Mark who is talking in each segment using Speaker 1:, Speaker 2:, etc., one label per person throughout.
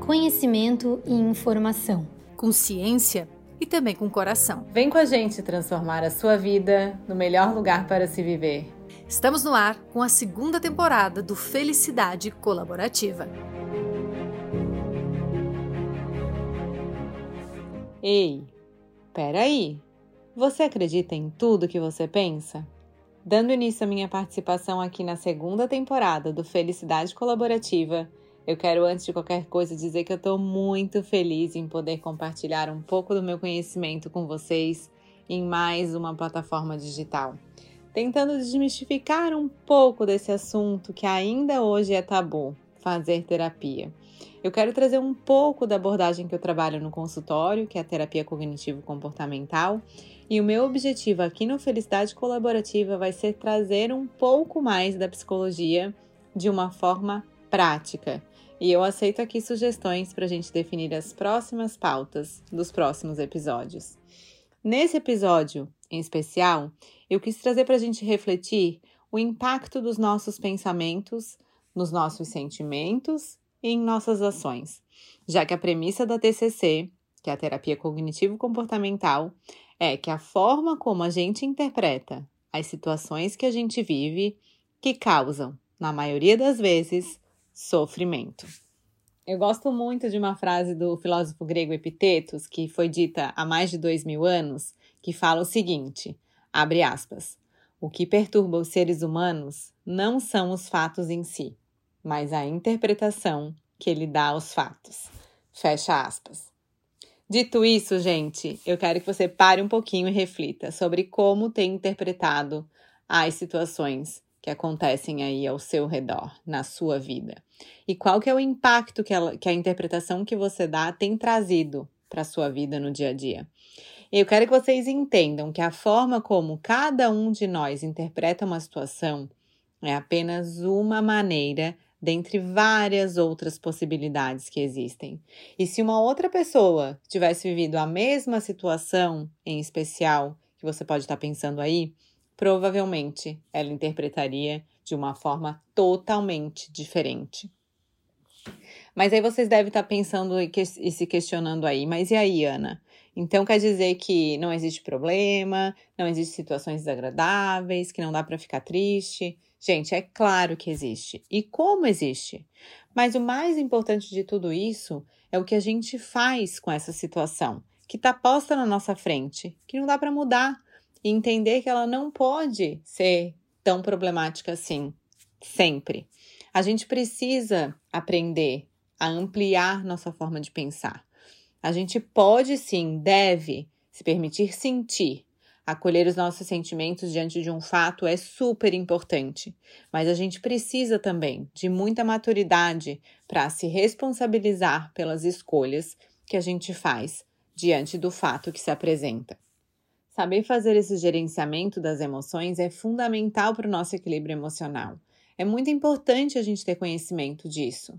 Speaker 1: Conhecimento e informação.
Speaker 2: Com ciência e também com coração.
Speaker 3: Vem com a gente transformar a sua vida no melhor lugar para se viver.
Speaker 2: Estamos no ar com a segunda temporada do Felicidade Colaborativa.
Speaker 3: Ei, peraí! Você acredita em tudo que você pensa? Dando início à minha participação aqui na segunda temporada do Felicidade Colaborativa, eu quero, antes de qualquer coisa, dizer que eu estou muito feliz em poder compartilhar um pouco do meu conhecimento com vocês em mais uma plataforma digital, tentando desmistificar um pouco desse assunto que ainda hoje é tabu fazer terapia. Eu quero trazer um pouco da abordagem que eu trabalho no consultório, que é a terapia cognitivo-comportamental, e o meu objetivo aqui no Felicidade Colaborativa vai ser trazer um pouco mais da psicologia de uma forma prática. E eu aceito aqui sugestões para a gente definir as próximas pautas dos próximos episódios. Nesse episódio, em especial, eu quis trazer para a gente refletir o impacto dos nossos pensamentos nos nossos sentimentos e em nossas ações, já que a premissa da TCC, que é a terapia cognitivo-comportamental, é que a forma como a gente interpreta as situações que a gente vive que causam, na maioria das vezes, sofrimento. Eu gosto muito de uma frase do filósofo grego Epitetos, que foi dita há mais de dois mil anos, que fala o seguinte: abre aspas. O que perturba os seres humanos não são os fatos em si, mas a interpretação que ele dá aos fatos. Fecha aspas. Dito isso, gente, eu quero que você pare um pouquinho e reflita sobre como tem interpretado as situações que acontecem aí ao seu redor, na sua vida. E qual que é o impacto que, ela, que a interpretação que você dá tem trazido para a sua vida no dia a dia. Eu quero que vocês entendam que a forma como cada um de nós interpreta uma situação é apenas uma maneira dentre várias outras possibilidades que existem. E se uma outra pessoa tivesse vivido a mesma situação, em especial, que você pode estar pensando aí, provavelmente ela interpretaria de uma forma totalmente diferente. Mas aí vocês devem estar pensando e, se questionando aí, mas e aí, Ana? Então quer dizer que não existe problema, não existem situações desagradáveis, que não dá para ficar triste? Gente, é claro que existe. E como existe? Mas o mais importante de tudo isso é o que a gente faz com essa situação, que está posta na nossa frente, que não dá para mudar, e entender que ela não pode ser tão problemática assim, sempre. A gente precisa aprender a ampliar nossa forma de pensar. A gente pode sim, deve se permitir sentir, Acolher os nossos sentimentos diante de um fato é super importante, mas a gente precisa também de muita maturidade para se responsabilizar pelas escolhas que a gente faz diante do fato que se apresenta. Saber fazer esse gerenciamento das emoções é fundamental para o nosso equilíbrio emocional. É muito importante a gente ter conhecimento disso.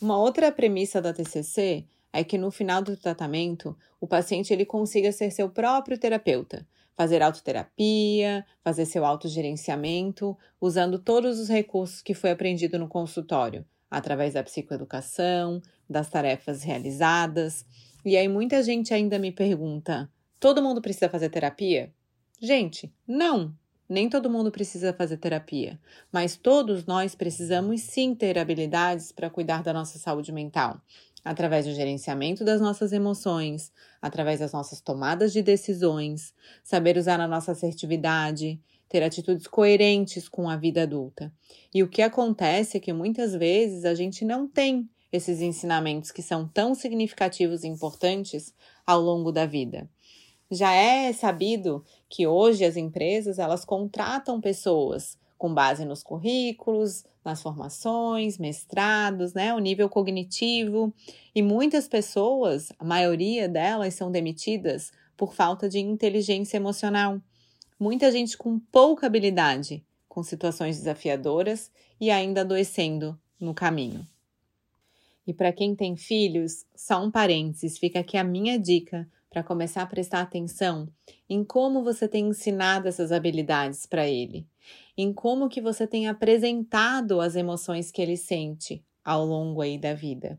Speaker 3: Uma outra premissa da TCC é que no final do tratamento, o paciente ele consiga ser seu próprio terapeuta, fazer autoterapia, fazer seu autogerenciamento, usando todos os recursos que foi aprendido no consultório, através da psicoeducação, das tarefas realizadas. E aí muita gente ainda me pergunta: todo mundo precisa fazer terapia? Gente, não! Nem todo mundo precisa fazer terapia, mas todos nós precisamos sim ter habilidades para cuidar da nossa saúde mental através do gerenciamento das nossas emoções, através das nossas tomadas de decisões, saber usar a nossa assertividade, ter atitudes coerentes com a vida adulta. E o que acontece é que muitas vezes a gente não tem esses ensinamentos que são tão significativos e importantes ao longo da vida. Já é sabido que hoje as empresas elas contratam pessoas com base nos currículos, nas formações, mestrados, né, o nível cognitivo. E muitas pessoas, a maioria delas, são demitidas por falta de inteligência emocional. Muita gente com pouca habilidade, com situações desafiadoras e ainda adoecendo no caminho. E para quem tem filhos, só um parênteses, fica aqui a minha dica para começar a prestar atenção em como você tem ensinado essas habilidades para ele em como que você tem apresentado as emoções que ele sente ao longo aí da vida.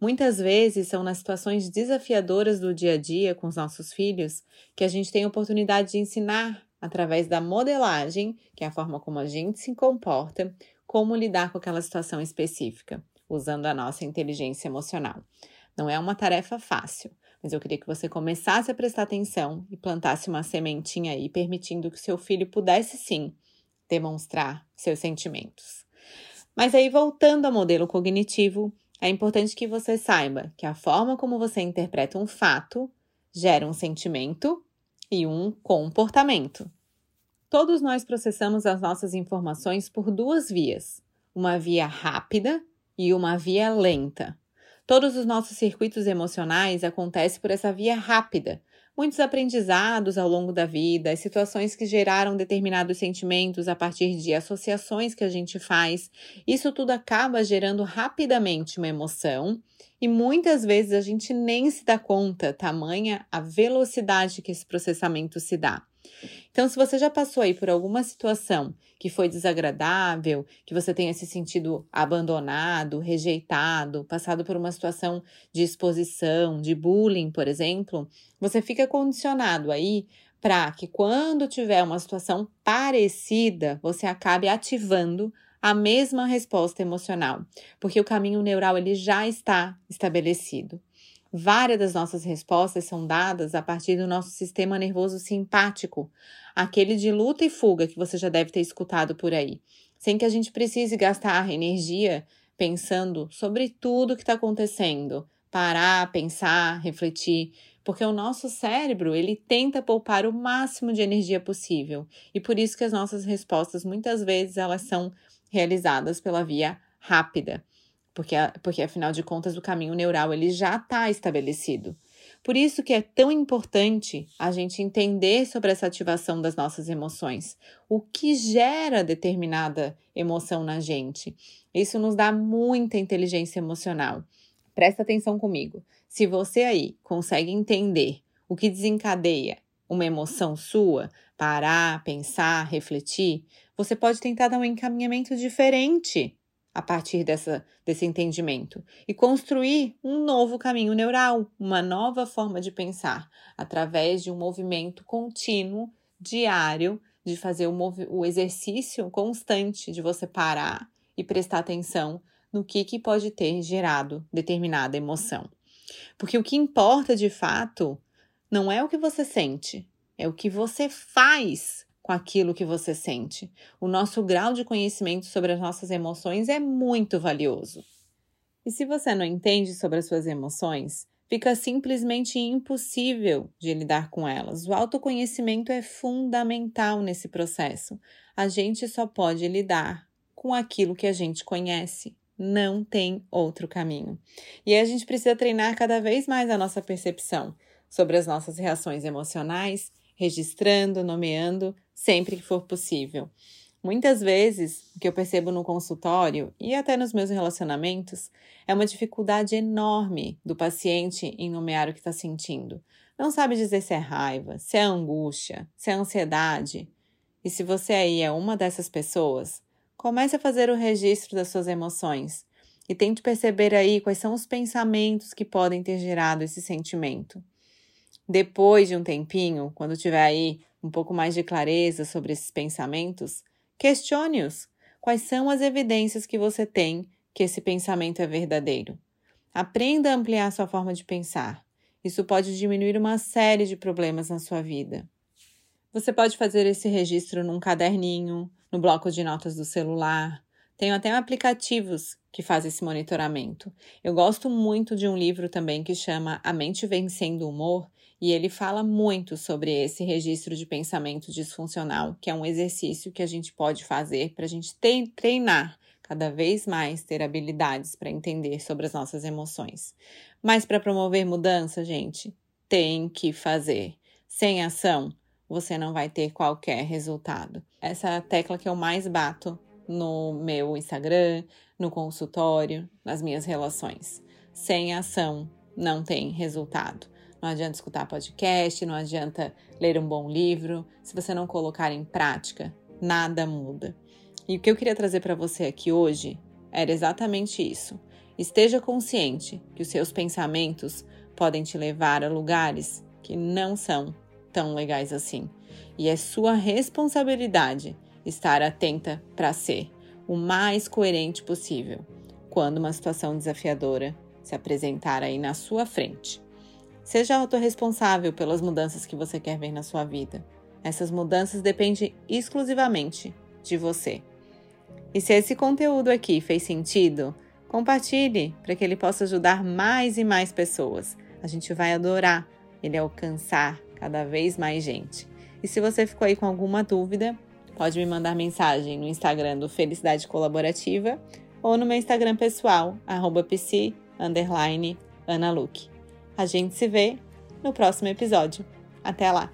Speaker 3: Muitas vezes são nas situações desafiadoras do dia a dia com os nossos filhos que a gente tem a oportunidade de ensinar através da modelagem, que é a forma como a gente se comporta, como lidar com aquela situação específica, usando a nossa inteligência emocional. Não é uma tarefa fácil, mas eu queria que você começasse a prestar atenção e plantasse uma sementinha aí, permitindo que seu filho pudesse sim demonstrar seus sentimentos. Mas aí, voltando ao modelo cognitivo, é importante que você saiba que a forma como você interpreta um fato gera um sentimento e um comportamento. Todos nós processamos as nossas informações por duas vias: uma via rápida e uma via lenta. Todos os nossos circuitos emocionais acontecem por essa via rápida. Muitos aprendizados ao longo da vida, situações que geraram determinados sentimentos a partir de associações que a gente faz, isso tudo acaba gerando rapidamente uma emoção e muitas vezes a gente nem se dá conta, tamanha a velocidade que esse processamento se dá. Então, se você já passou aí por alguma situação que foi desagradável, que você tenha se sentido abandonado, rejeitado, passado por uma situação de exposição, de bullying, por exemplo, você fica condicionado aí para que quando tiver uma situação parecida, você acabe ativando a mesma resposta emocional, porque o caminho neural ele já está estabelecido. Várias das nossas respostas são dadas a partir do nosso sistema nervoso simpático, aquele de luta e fuga que você já deve ter escutado por aí, sem que a gente precise gastar energia pensando sobre tudo que está acontecendo, parar, pensar, refletir, porque o nosso cérebro ele tenta poupar o máximo de energia possível e por isso que as nossas respostas muitas vezes elas são realizadas pela via rápida porque, porque afinal de contas o caminho neural ele já está estabelecido. Por isso que é tão importante a gente entender sobre essa ativação das nossas emoções, o que gera determinada emoção na gente. Isso nos dá muita inteligência emocional. Presta atenção comigo. Se você aí consegue entender o que desencadeia uma emoção sua, parar, pensar, refletir, você pode tentar dar um encaminhamento diferente a partir dessa, desse entendimento e construir um novo caminho neural, uma nova forma de pensar, através de um movimento contínuo, diário, de fazer o, o exercício constante de você parar e prestar atenção no que, que pode ter gerado determinada emoção. Porque o que importa de fato não é o que você sente, é o que você faz com aquilo que você sente. O nosso grau de conhecimento sobre as nossas emoções é muito valioso. E se você não entende sobre as suas emoções, fica simplesmente impossível de lidar com elas. O autoconhecimento é fundamental nesse processo. A gente só pode lidar com aquilo que a gente conhece. Não tem outro caminho. E a gente precisa treinar cada vez mais a nossa percepção sobre as nossas reações emocionais, registrando, nomeando sempre que for possível. Muitas vezes, o que eu percebo no consultório e até nos meus relacionamentos é uma dificuldade enorme do paciente em nomear o que está sentindo. Não sabe dizer se é raiva, se é angústia, se é ansiedade. E se você aí é uma dessas pessoas, comece a fazer o registro das suas emoções e tente perceber aí quais são os pensamentos que podem ter gerado esse sentimento. Depois de um tempinho, quando tiver aí um pouco mais de clareza sobre esses pensamentos, questione-os. Quais são as evidências que você tem que esse pensamento é verdadeiro? Aprenda a ampliar sua forma de pensar. Isso pode diminuir uma série de problemas na sua vida. Você pode fazer esse registro num caderninho, no bloco de notas do celular. Tenho até aplicativos que fazem esse monitoramento. Eu gosto muito de um livro também que chama A Mente Vencendo o Humor, e ele fala muito sobre esse registro de pensamento disfuncional, que é um exercício que a gente pode fazer para a gente treinar cada vez mais ter habilidades para entender sobre as nossas emoções. Mas para promover mudança, gente, tem que fazer. Sem ação, você não vai ter qualquer resultado. Essa é a tecla que eu mais bato no meu Instagram, no consultório, nas minhas relações. Sem ação, não tem resultado. Não adianta escutar podcast, não adianta ler um bom livro. Se você não colocar em prática, nada muda. E o que eu queria trazer para você aqui hoje era exatamente isso. Esteja consciente que os seus pensamentos podem te levar a lugares que não são tão legais assim. E é sua responsabilidade estar atenta para ser o mais coerente possível quando uma situação desafiadora se apresentar aí na sua frente. Seja autorresponsável pelas mudanças que você quer ver na sua vida. Essas mudanças dependem exclusivamente de você. E se esse conteúdo aqui fez sentido, compartilhe para que ele possa ajudar mais e mais pessoas. A gente vai adorar ele alcançar cada vez mais gente. E se você ficou aí com alguma dúvida, pode me mandar mensagem no Instagram do Felicidade Colaborativa ou no meu Instagram pessoal, arroba psi, underline, A gente se vê no próximo episódio. Até lá!